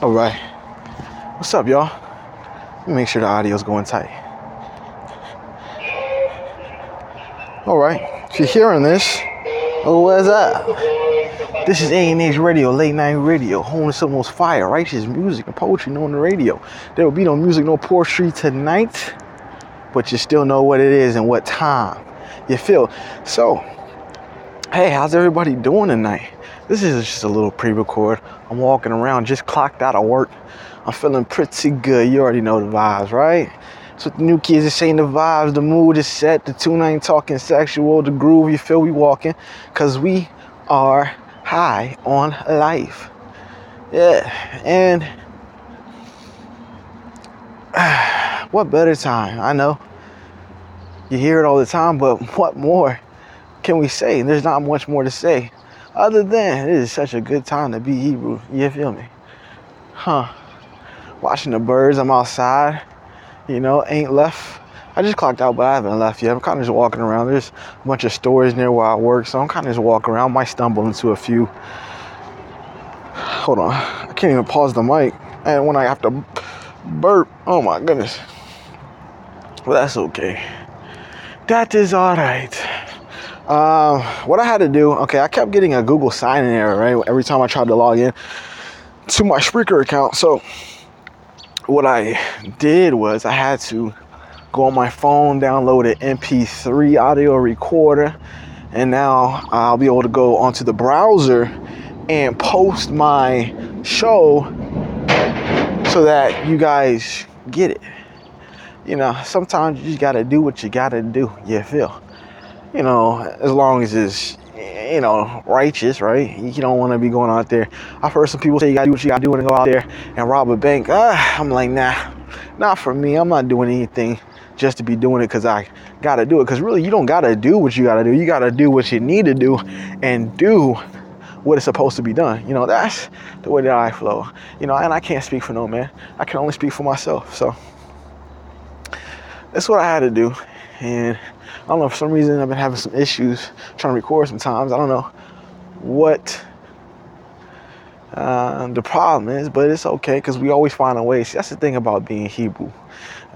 All right. What's up, y'all? Make sure the audio's going tight. All right. If you're hearing this, oh, what's up? This is A&H Radio, late night radio, home to some most fire, righteous music and poetry on the radio. There will be no music, no poetry tonight, but you still know what it is and what time you feel. So, hey, how's everybody doing tonight? This is just a little pre-record. I'm walking around, just clocked out of work. I'm feeling pretty good. You already know the vibes, right? So the new kids are saying the vibes, the mood is set, the tune ain't talking sexual, the groove, you feel we walking, cause we are high on life. Yeah, and what better time? I know you hear it all the time, but what more can we say? There's not much more to say other than it is such a good time to be Hebrew. You feel me? Huh. Watching the birds, I'm outside, you know, ain't left. I just clocked out, but I haven't left yet. I'm kind of just walking around. There's a bunch of stores near where I work, so I'm kind of just walking around. Might stumble into a few. Hold on. I can't even pause the mic. And when I have to burp, oh my goodness. Well, that's okay. That is all right. Um, what I had to do, okay, I kept getting a Google sign in error, right? Every time I tried to log in to my Spreaker account. So, what I did was I had to go on my phone, download an MP3 audio recorder, and now I'll be able to go onto the browser and post my show so that you guys get it. You know, sometimes you just gotta do what you gotta do, you feel you know, as long as it's you know, righteous, right? You don't want to be going out there. I've heard some people say you gotta do what you gotta do and go out there and rob a bank. Ah, I'm like, nah, not for me. I'm not doing anything just to be doing it because I gotta do it. Because really, you don't gotta do what you gotta do. You gotta do what you need to do and do what is supposed to be done. You know, that's the way that I flow. You know, and I can't speak for no man. I can only speak for myself. So that's what I had to do. And I don't know, for some reason I've been having some issues trying to record sometimes. I don't know what uh, the problem is, but it's okay because we always find a way. See, that's the thing about being Hebrew.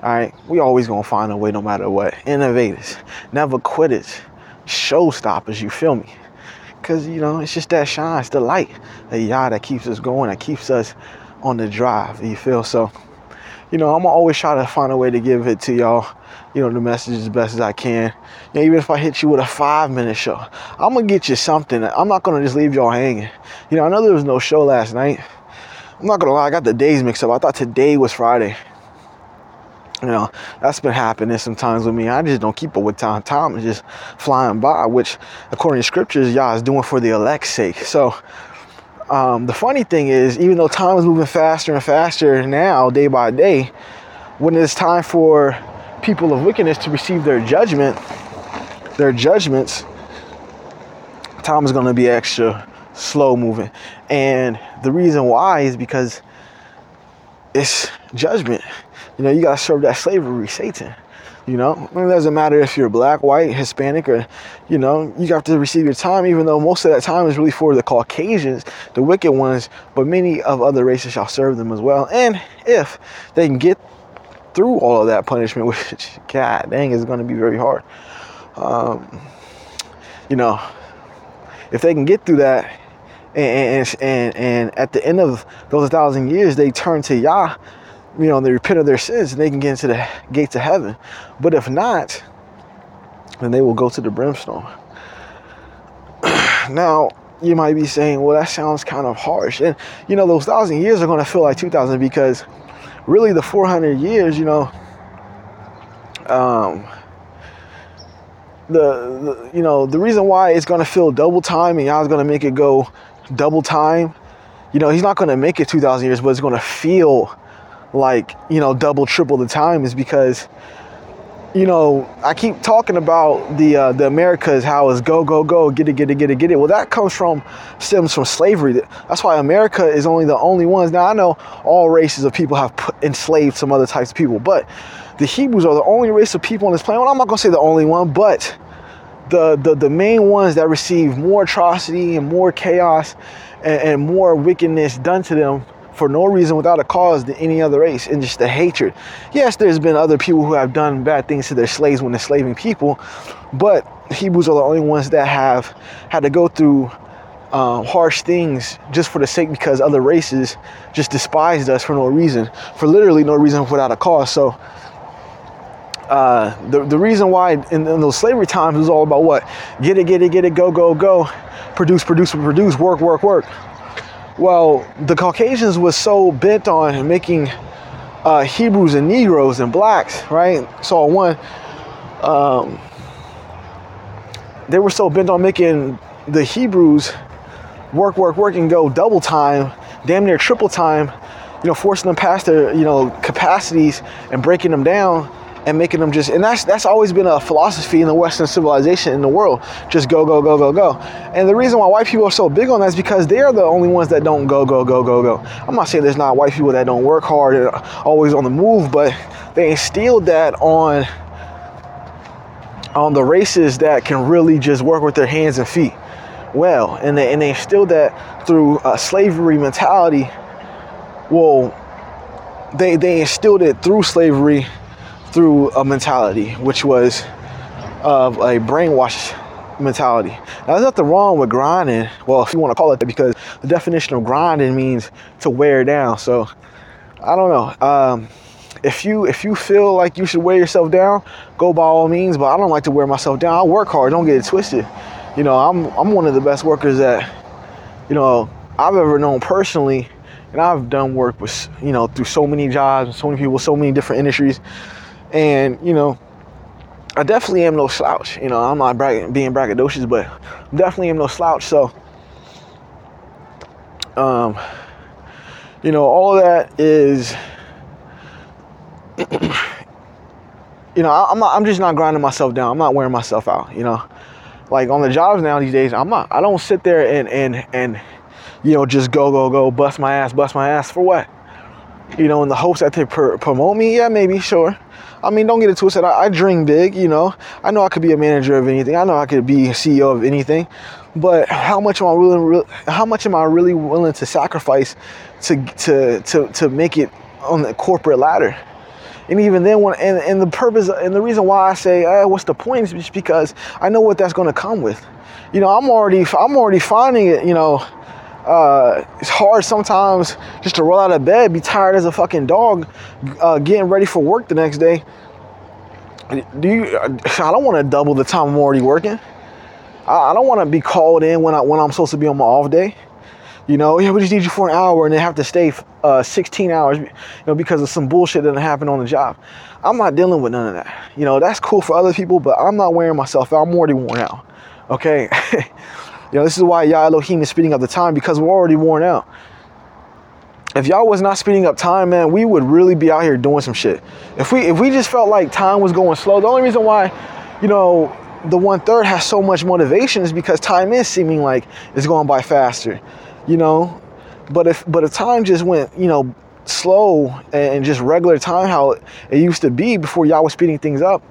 All right, we always gonna find a way no matter what. Innovators, never quitters, showstoppers. You feel me? Because you know it's just that shine, it's the light, the Yah that keeps us going, that keeps us on the drive. You feel so? You know, I'm always try to find a way to give it to y'all you know, the message as best as I can. You know, even if I hit you with a five minute show, I'm gonna get you something. I'm not gonna just leave y'all hanging. You know, I know there was no show last night. I'm not gonna lie, I got the days mixed up. I thought today was Friday. You know, that's been happening sometimes with me. I just don't keep up with time. Time is just flying by, which according to scriptures, y'all is doing for the elect's sake. So um, the funny thing is, even though time is moving faster and faster now, day by day, when it's time for people of wickedness to receive their judgment, their judgments, time is going to be extra slow moving. And the reason why is because it's judgment. You know, you got to serve that slavery, Satan. You know, it doesn't matter if you're black, white, Hispanic, or, you know, you have to receive your time, even though most of that time is really for the Caucasians, the wicked ones, but many of other races shall serve them as well. And if they can get through all of that punishment, which, God dang, is going to be very hard. Um, you know, if they can get through that, and, and and and at the end of those thousand years, they turn to Yah, you know, they repent of their sins, and they can get into the gates of heaven. But if not, then they will go to the brimstone. now, you might be saying, well, that sounds kind of harsh. And, you know, those thousand years are going to feel like 2,000 because really the 400 years, you know, um, the, the you know, the reason why it's going to feel double time and y'all's going to make it go double time, you know, he's not going to make it 2,000 years, but it's going to feel like, you know, double, triple the time is because you know, I keep talking about the uh, the Americas, how it's go go go, get it, get it, get it, get it. Well, that comes from stems from slavery. That's why America is only the only ones. Now I know all races of people have put, enslaved some other types of people, but the Hebrews are the only race of people on this planet. Well, I'm not gonna say the only one, but the the, the main ones that receive more atrocity and more chaos and, and more wickedness done to them for no reason without a cause than any other race and just the hatred. Yes, there's been other people who have done bad things to their slaves when enslaving people, but Hebrews are the only ones that have had to go through um, harsh things just for the sake because other races just despised us for no reason, for literally no reason without a cause. So uh, the, the reason why in, in those slavery times was all about what? Get it, get it, get it, go, go, go, produce, produce, produce, work, work, work. Well, the Caucasians were so bent on making uh, Hebrews and Negroes and blacks, right? So one, um, they were so bent on making the Hebrews work, work, work, and go double time, damn near triple time, you know, forcing them past their, you know, capacities and breaking them down and making them just and that's that's always been a philosophy in the western civilization in the world. Just go go go go go. And the reason why white people are so big on that is because they are the only ones that don't go go go go go. I'm not saying there's not white people that don't work hard and always on the move but they instilled that on on the races that can really just work with their hands and feet well. And they, and they instilled that through a slavery mentality. Well they they instilled it through slavery through a mentality, which was of a brainwash mentality. Now, there's nothing wrong with grinding. Well, if you want to call it that, because the definition of grinding means to wear down. So, I don't know. Um, if you if you feel like you should wear yourself down, go by all means. But I don't like to wear myself down. I work hard. Don't get it twisted. You know, I'm I'm one of the best workers that you know I've ever known personally, and I've done work with you know through so many jobs, so many people, so many different industries. And, you know, I definitely am no slouch. You know, I'm not being braggadocious, but definitely am no slouch. So, um, you know, all that is, you know, I'm not, I'm just not grinding myself down. I'm not wearing myself out. You know, like on the jobs now these days, I'm not. I don't sit there and and and, you know, just go go go, bust my ass, bust my ass for what? You know, in the hopes that they pr- promote me, yeah, maybe, sure. I mean, don't get it twisted. I, I dream big, you know. I know I could be a manager of anything. I know I could be CEO of anything. But how much am I really, how much am I really willing to sacrifice to to to to make it on the corporate ladder? And even then, when and, and the purpose and the reason why I say, eh, what's the point is just because I know what that's going to come with. You know, I'm already I'm already finding it. You know, uh, it's hard sometimes just to roll out of bed, be tired as a fucking dog, uh, getting ready for work the next day. Do you? I don't want to double the time I'm already working. I, I don't want to be called in when I when I'm supposed to be on my off day. You know, yeah, we just need you for an hour and then have to stay uh, 16 hours, you know, because of some bullshit that happened on the job. I'm not dealing with none of that. You know, that's cool for other people, but I'm not wearing myself out. I'm already worn out. Okay. You know, this is why Yah Elohim is speeding up the time because we're already worn out. If y'all was not speeding up time, man, we would really be out here doing some shit. If we if we just felt like time was going slow, the only reason why, you know, the one third has so much motivation is because time is seeming like it's going by faster, you know. But if but if time just went, you know, slow and just regular time how it used to be before y'all was speeding things up,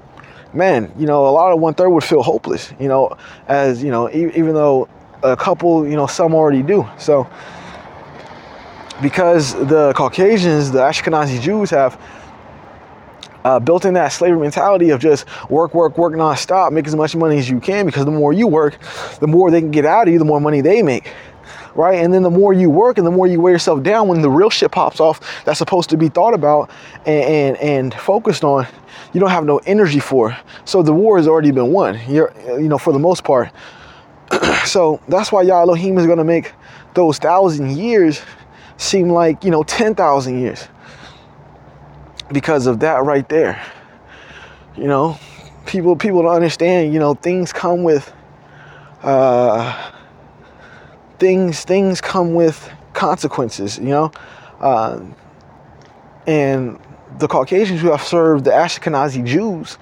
man, you know, a lot of one third would feel hopeless, you know, as, you know, e- even though a couple, you know, some already do. So, because the Caucasians, the Ashkenazi Jews have uh, built in that slavery mentality of just work, work, work nonstop, make as much money as you can because the more you work, the more they can get out of you, the more money they make. Right? And then the more you work and the more you wear yourself down when the real shit pops off that's supposed to be thought about and, and, and focused on, you don't have no energy for. So the war has already been won. You're, you know, for the most part. so that's why Yah Elohim is to make those thousand years seem like, you know, 10,000 years because of that right there. You know, people people don't understand. You know, things come with uh, things things come with consequences. You know, uh, and the Caucasians who have served the Ashkenazi Jews,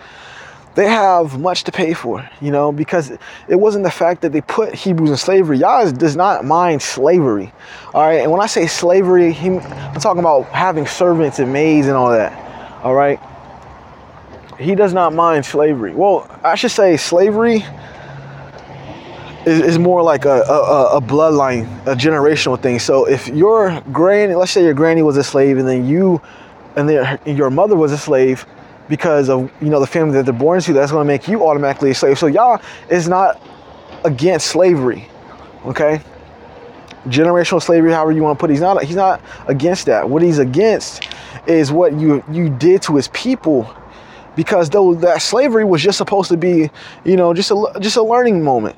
they have much to pay for. You know, because it wasn't the fact that they put Hebrews in slavery. Yah does not mind slavery. All right, and when I say slavery, he, I'm talking about having servants and maids and all that. All right. He does not mind slavery. Well, I should say slavery is, is more like a, a, a bloodline, a generational thing. So if your granny, let's say your granny was a slave, and then you, and then your mother was a slave, because of you know the family that they're born into, that's going to make you automatically a slave. So Yah is not against slavery, okay? Generational slavery, however you want to put it, he's not he's not against that. What he's against is what you you did to his people, because though that slavery was just supposed to be, you know, just a just a learning moment,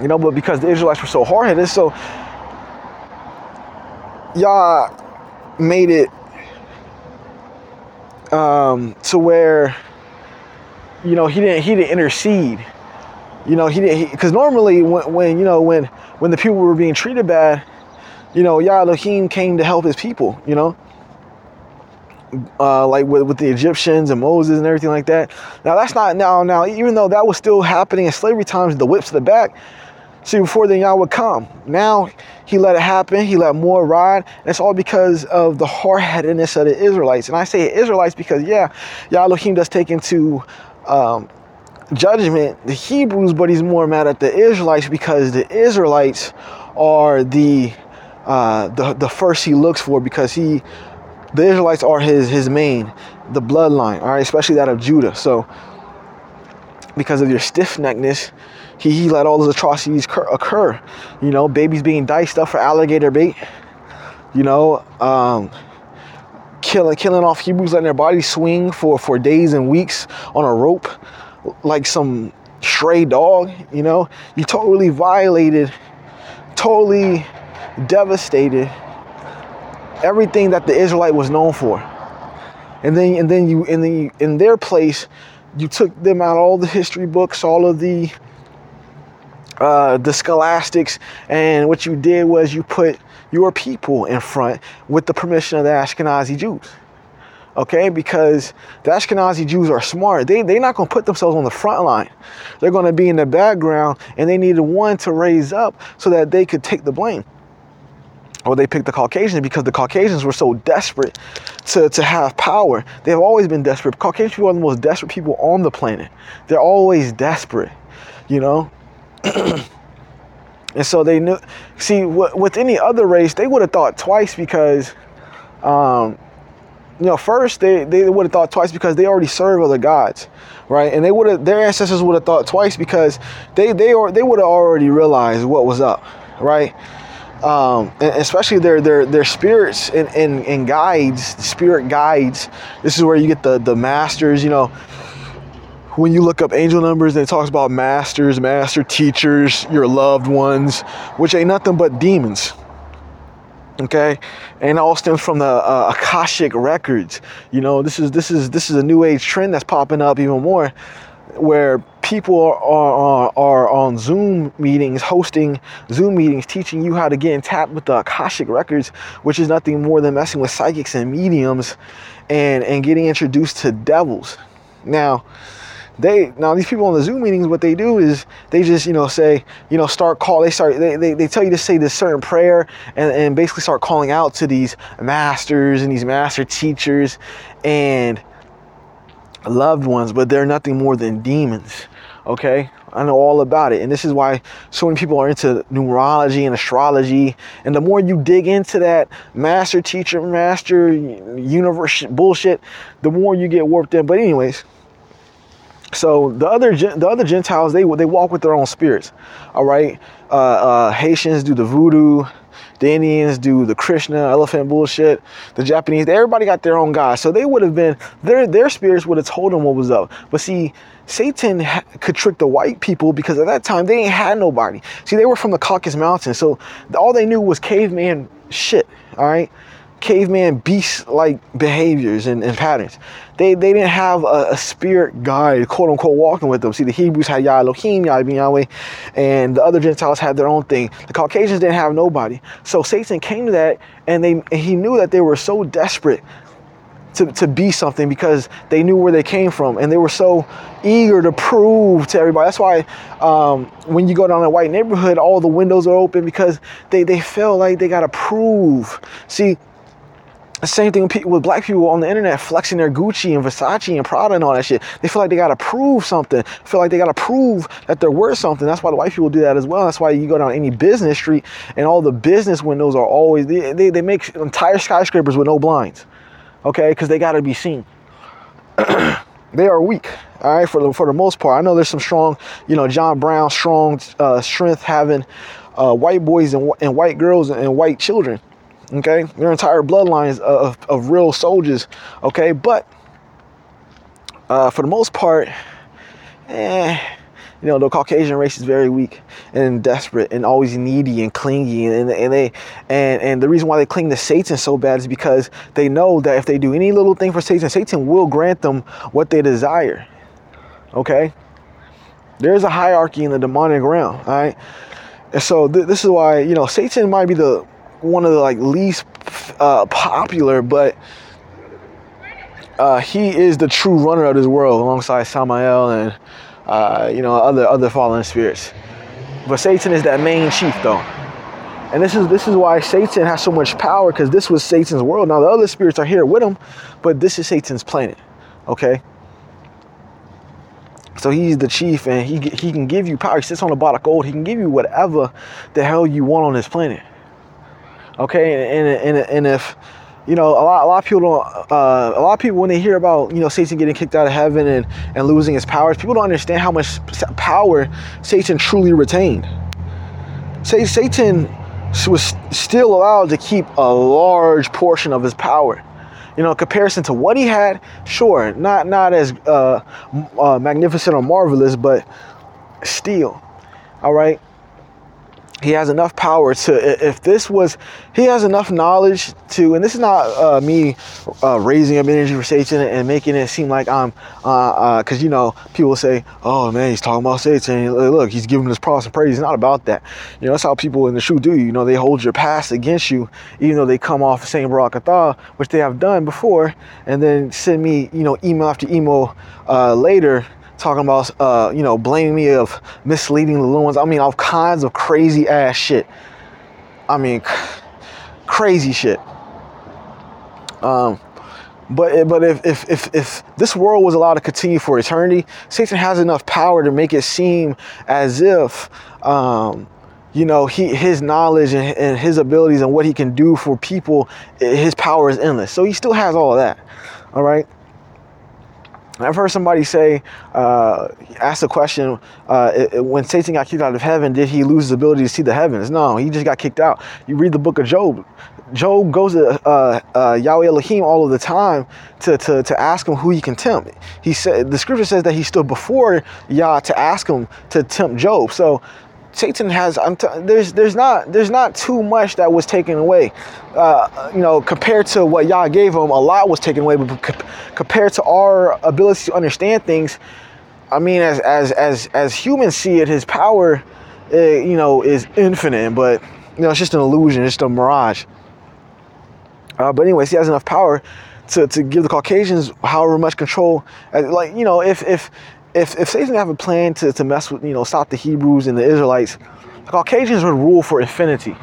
you know, but because the Israelites were so hard headed, so Yah made it um, to where you know he didn't he didn't intercede. You know he didn't because normally when, when you know when when the people were being treated bad, you know Yah Elohim came to help his people. You know. Uh, like with, with the Egyptians and Moses and everything like that. Now that's not now now even though that was still happening in slavery times, the whips to the back. See, before then Yah would come. Now he let it happen. He let more ride. And it's all because of the hard-headedness of the Israelites. And I say Israelites because yeah, Yah Elohim does take into um, judgment the Hebrews, but he's more mad at the Israelites because the Israelites are the uh, the the first he looks for because he the Israelites are his his main, the bloodline, all right, especially that of Judah. So because of your stiff-neckedness, he, he let all those atrocities occur. You know, babies being diced up for alligator bait. You know, um, killing killing off Hebrews, letting their bodies swing for for days and weeks on a rope, like some stray dog. You know, you totally violated, totally devastated everything that the Israelite was known for. And then and then you then you, in their place, you took them out all the history books, all of the uh, the scholastics, and what you did was you put your people in front with the permission of the Ashkenazi Jews. Okay, because the Ashkenazi Jews are smart. They, they're not going to put themselves on the front line. They're going to be in the background, and they needed one to raise up so that they could take the blame. Or they picked the Caucasians because the Caucasians were so desperate to, to have power. They've always been desperate. Caucasian people are the most desperate people on the planet. They're always desperate, you know? and so they knew. See, with any other race, they would have thought twice because, um, you know, first they, they would have thought twice because they already serve other gods, right? And they would have their ancestors would have thought twice because they they or they would have already realized what was up, right? Um, and especially their their their spirits and, and, and guides, spirit guides. This is where you get the the masters, you know when you look up angel numbers and it talks about masters, master teachers, your loved ones, which ain't nothing but demons. Okay, and all stems from the uh, akashic records. You know, this is this is this is a new age trend that's popping up even more, where people are, are, are on Zoom meetings, hosting Zoom meetings, teaching you how to get in tap with the akashic records, which is nothing more than messing with psychics and mediums, and and getting introduced to devils. Now, they now these people in the zoom meetings what they do is they just you know say you know start call they start they, they, they tell you to say this certain prayer and, and basically start calling out to these masters and these master teachers and loved ones but they're nothing more than demons Okay, I know all about it, and this is why so many people are into numerology and astrology. And the more you dig into that master teacher, master universe bullshit, the more you get warped in. But anyways, so the other the other Gentiles they they walk with their own spirits. All right, uh, uh, Haitians do the voodoo. The Indians do the Krishna elephant bullshit. The Japanese, everybody got their own god. So they would have been their their spirits would have told them what was up. But see, Satan ha- could trick the white people because at that time they ain't had nobody. See, they were from the Caucasus Mountains, so all they knew was caveman shit. All right, caveman beast like behaviors and, and, patterns. They they didn't have a, a, spirit guide, quote unquote, walking with them. See, the Hebrews had Yah Elohim, Yah Yahweh, and the other Gentiles had their own thing. The Caucasians didn't have nobody. So Satan came to that, and they and he knew that they were so desperate to, to be something because they knew where they came from and they were so eager to prove to everybody. That's why um, when you go down a white neighborhood, all the windows are open because they, they feel like they got to prove. See, the same thing with, people, with black people on the internet flexing their Gucci and Versace and Prada and all that shit. They feel like they gotta prove something. Feel like they gotta prove that they're worth something. That's why the white people do that as well. That's why you go down any business street and all the business windows are always they, they, they make entire skyscrapers with no blinds. Okay, because they gotta be seen. they are weak. All right, for the for the most part. I know there's some strong, you know, John Brown, strong uh, strength having uh, white boys and, and white girls and white children okay? Their entire bloodlines of, of real soldiers okay? But uh, for the most part eh, you know the caucasian race is very weak and desperate and always needy and clingy and, and they and and the reason why they cling to satan so bad is because they know that if they do any little thing for satan satan will grant them what they desire okay? There's a hierarchy in the demonic realm all right? And so th- this is why you know satan might be the one of the like least uh, popular, but uh, he is the true runner of this world alongside Samael and uh, you know other other fallen spirits. But Satan is that main chief though. And this is this is why Satan has so much power because this was Satan's world. Now the other spirits are here with him, but this is Satan's planet. Okay. So he's the chief, and he he can give you power. He sits on a pot of gold. He can give you whatever the hell you want on this planet. Okay, and and and, and if you know a lot a lot of people don't uh, a lot of people when they hear about you know Satan getting kicked out of heaven and and losing his powers, people don't understand how much power Satan truly retained. Say Satan was still allowed to keep a large portion of his power. You know, in comparison to what he had, sure, not not as uh, uh, magnificent or marvelous, but still, all right he has enough power to if this was he has enough knowledge to and this is not uh, me uh, raising up energy for satan and making it seem like i'm because uh, uh you know people say oh man he's talking about satan. Look he's giving us props and praise. It's not about that. You know that's how people in the shoe do you. Know they hold your past against you even though they come off the same Barak which they have done before and then send me you know email after email uh, later talking about, uh, you know, blaming me of misleading the ones. I mean, all kinds of crazy ass shit. I mean, crazy shit. Um, but but if, if if if this world was allowed to continue for eternity, Satan has enough power to make it seem as if, um, you know, he his knowledge and, and his abilities and what he can do for people, his power is endless. So he still has all of that. All right. I've heard somebody say, uh, ask the question, uh, when Satan got kicked out of heaven, did he lose his ability to see the heavens? No, he just got kicked out. You read the book of Job. Job goes to uh, uh, Yahweh Elohim all of the time to, to, to ask him who he can tempt. He said the scripture says that he stood before Yah to ask him to tempt Job. So Satan has t- there's there's not there's not too much that was taken away. Uh, you know, compared to what Yah gave him, a lot was taken away. But compared to our ability to understand things, I mean, as as as as humans see it, his power, uh, you know, is infinite. But you know, it's just an illusion, it's just a mirage. Uh, but anyways, he has enough power to, to give the Caucasians however much control. Like you know, if if if, if Satan have a plan to, to mess with, you know, stop the Hebrews and the Israelites, the Caucasians would rule for infinity.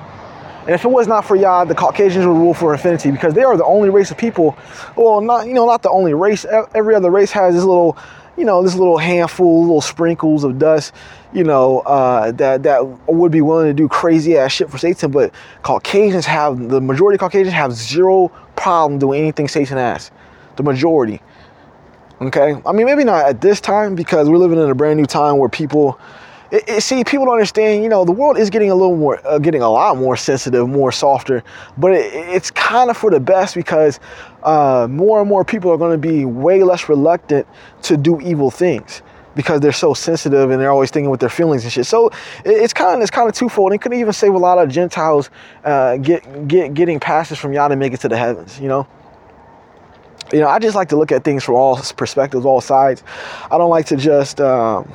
And if it was not for Yah, the Caucasians would rule for infinity because they are the only race of people. Well, not you know, not the only race. Every other race has this little, you know, this little handful, little sprinkles of dust, you know, uh, that that would be willing to do crazy ass shit for Satan. But Caucasians have the majority of Caucasians have zero problem doing anything Satan asks. The majority. Okay, I mean maybe not at this time because we're living in a brand new time where people. It, it, see, people don't understand. You know, the world is getting a little more, uh, getting a lot more sensitive, more softer. But it, it's kind of for the best because uh, more and more people are going to be way less reluctant to do evil things because they're so sensitive and they're always thinking with their feelings and shit. So it's kind of it's kind of twofold. It could even save a lot of Gentiles uh, get get getting passes from Yah to make it to the heavens. You know. You know, I just like to look at things from all perspectives, all sides. I don't like to just, um,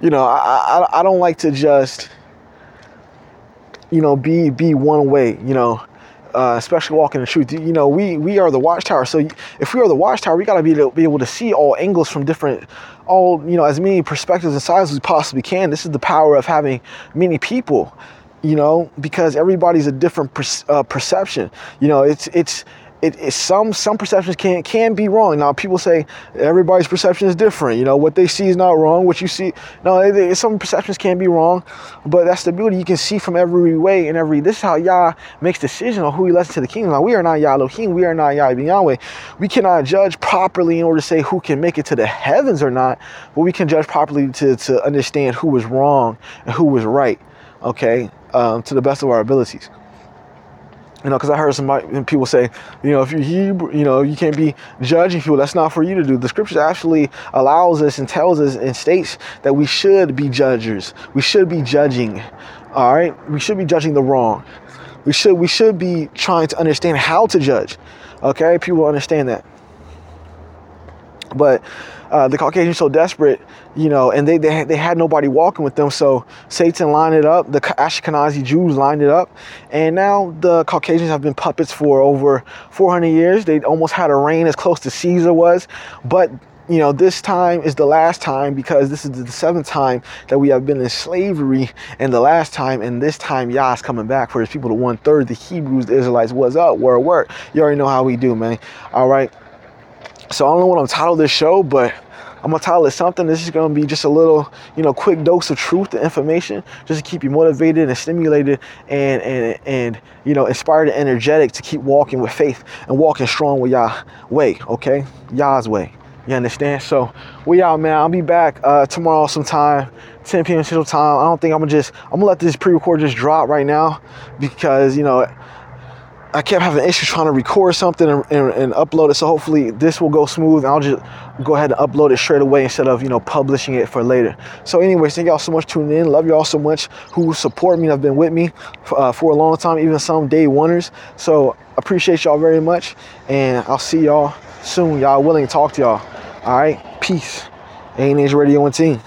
you know, I, I I don't like to just, you know, be be one way. You know, uh, especially walking the truth. You know, we we are the watchtower. So if we are the watchtower, we got to be able, be able to see all angles from different, all you know, as many perspectives and sides as we possibly can. This is the power of having many people. You know, because everybody's a different per, uh, perception. You know, it's it's it, it, some some perceptions can can be wrong. Now people say everybody's perception is different. You know what they see is not wrong. What you see, no, it, it, some perceptions can be wrong, but that's the beauty. You can see from every way and every. This is how Yah makes decision on who He lets into the kingdom. Now we are not Yah Elohim. We are not Yah Yahweh. We cannot judge properly in order to say who can make it to the heavens or not, but we can judge properly to to understand who was wrong and who was right. Okay, um, to the best of our abilities. You know, because I heard some people say, you know, if you're Hebrew, you know, you can't be judging people. That's not for you to do. The scriptures actually allows us and tells us and states that we should be judges. We should be judging. All right, we should be judging the wrong. We should we should be trying to understand how to judge. Okay, people understand that. But uh, the Caucasians so desperate, you know, and they, they, they had nobody walking with them. So Satan lined it up. The Ashkenazi Jews lined it up. And now the Caucasians have been puppets for over 400 years. They almost had a reign as close to Caesar was. But you know, this time is the last time because this is the seventh time that we have been in slavery, and the last time, and this time Yah's coming back for his people. The one third, the Hebrews, the Israelites, what's up? Where work? You already know how we do, man. All right. So I don't know what I'm titled this show, but I'm gonna title it something. This is gonna be just a little, you know, quick dose of truth and information, just to keep you motivated and stimulated and and and you know, inspired and energetic to keep walking with faith and walking strong with Yah way, okay? Yah's way. You understand? So we out, man. I'll be back uh, tomorrow sometime, 10 p.m. Central Time. I don't think I'm gonna just I'm gonna let this pre-record just drop right now because you know I kept having issues trying to record something and, and, and, upload it. So hopefully this will go smooth. I'll just go ahead and upload it straight away instead of you know publishing it for later. So anyways, thank y'all so much tuning in. Love y'all so much who support me and have been with me for, uh, for a long time, even some day oneers. So appreciate y'all very much, and I'll see y'all soon. Y'all willing to talk to y'all. All right, peace. A&H Radio and Team.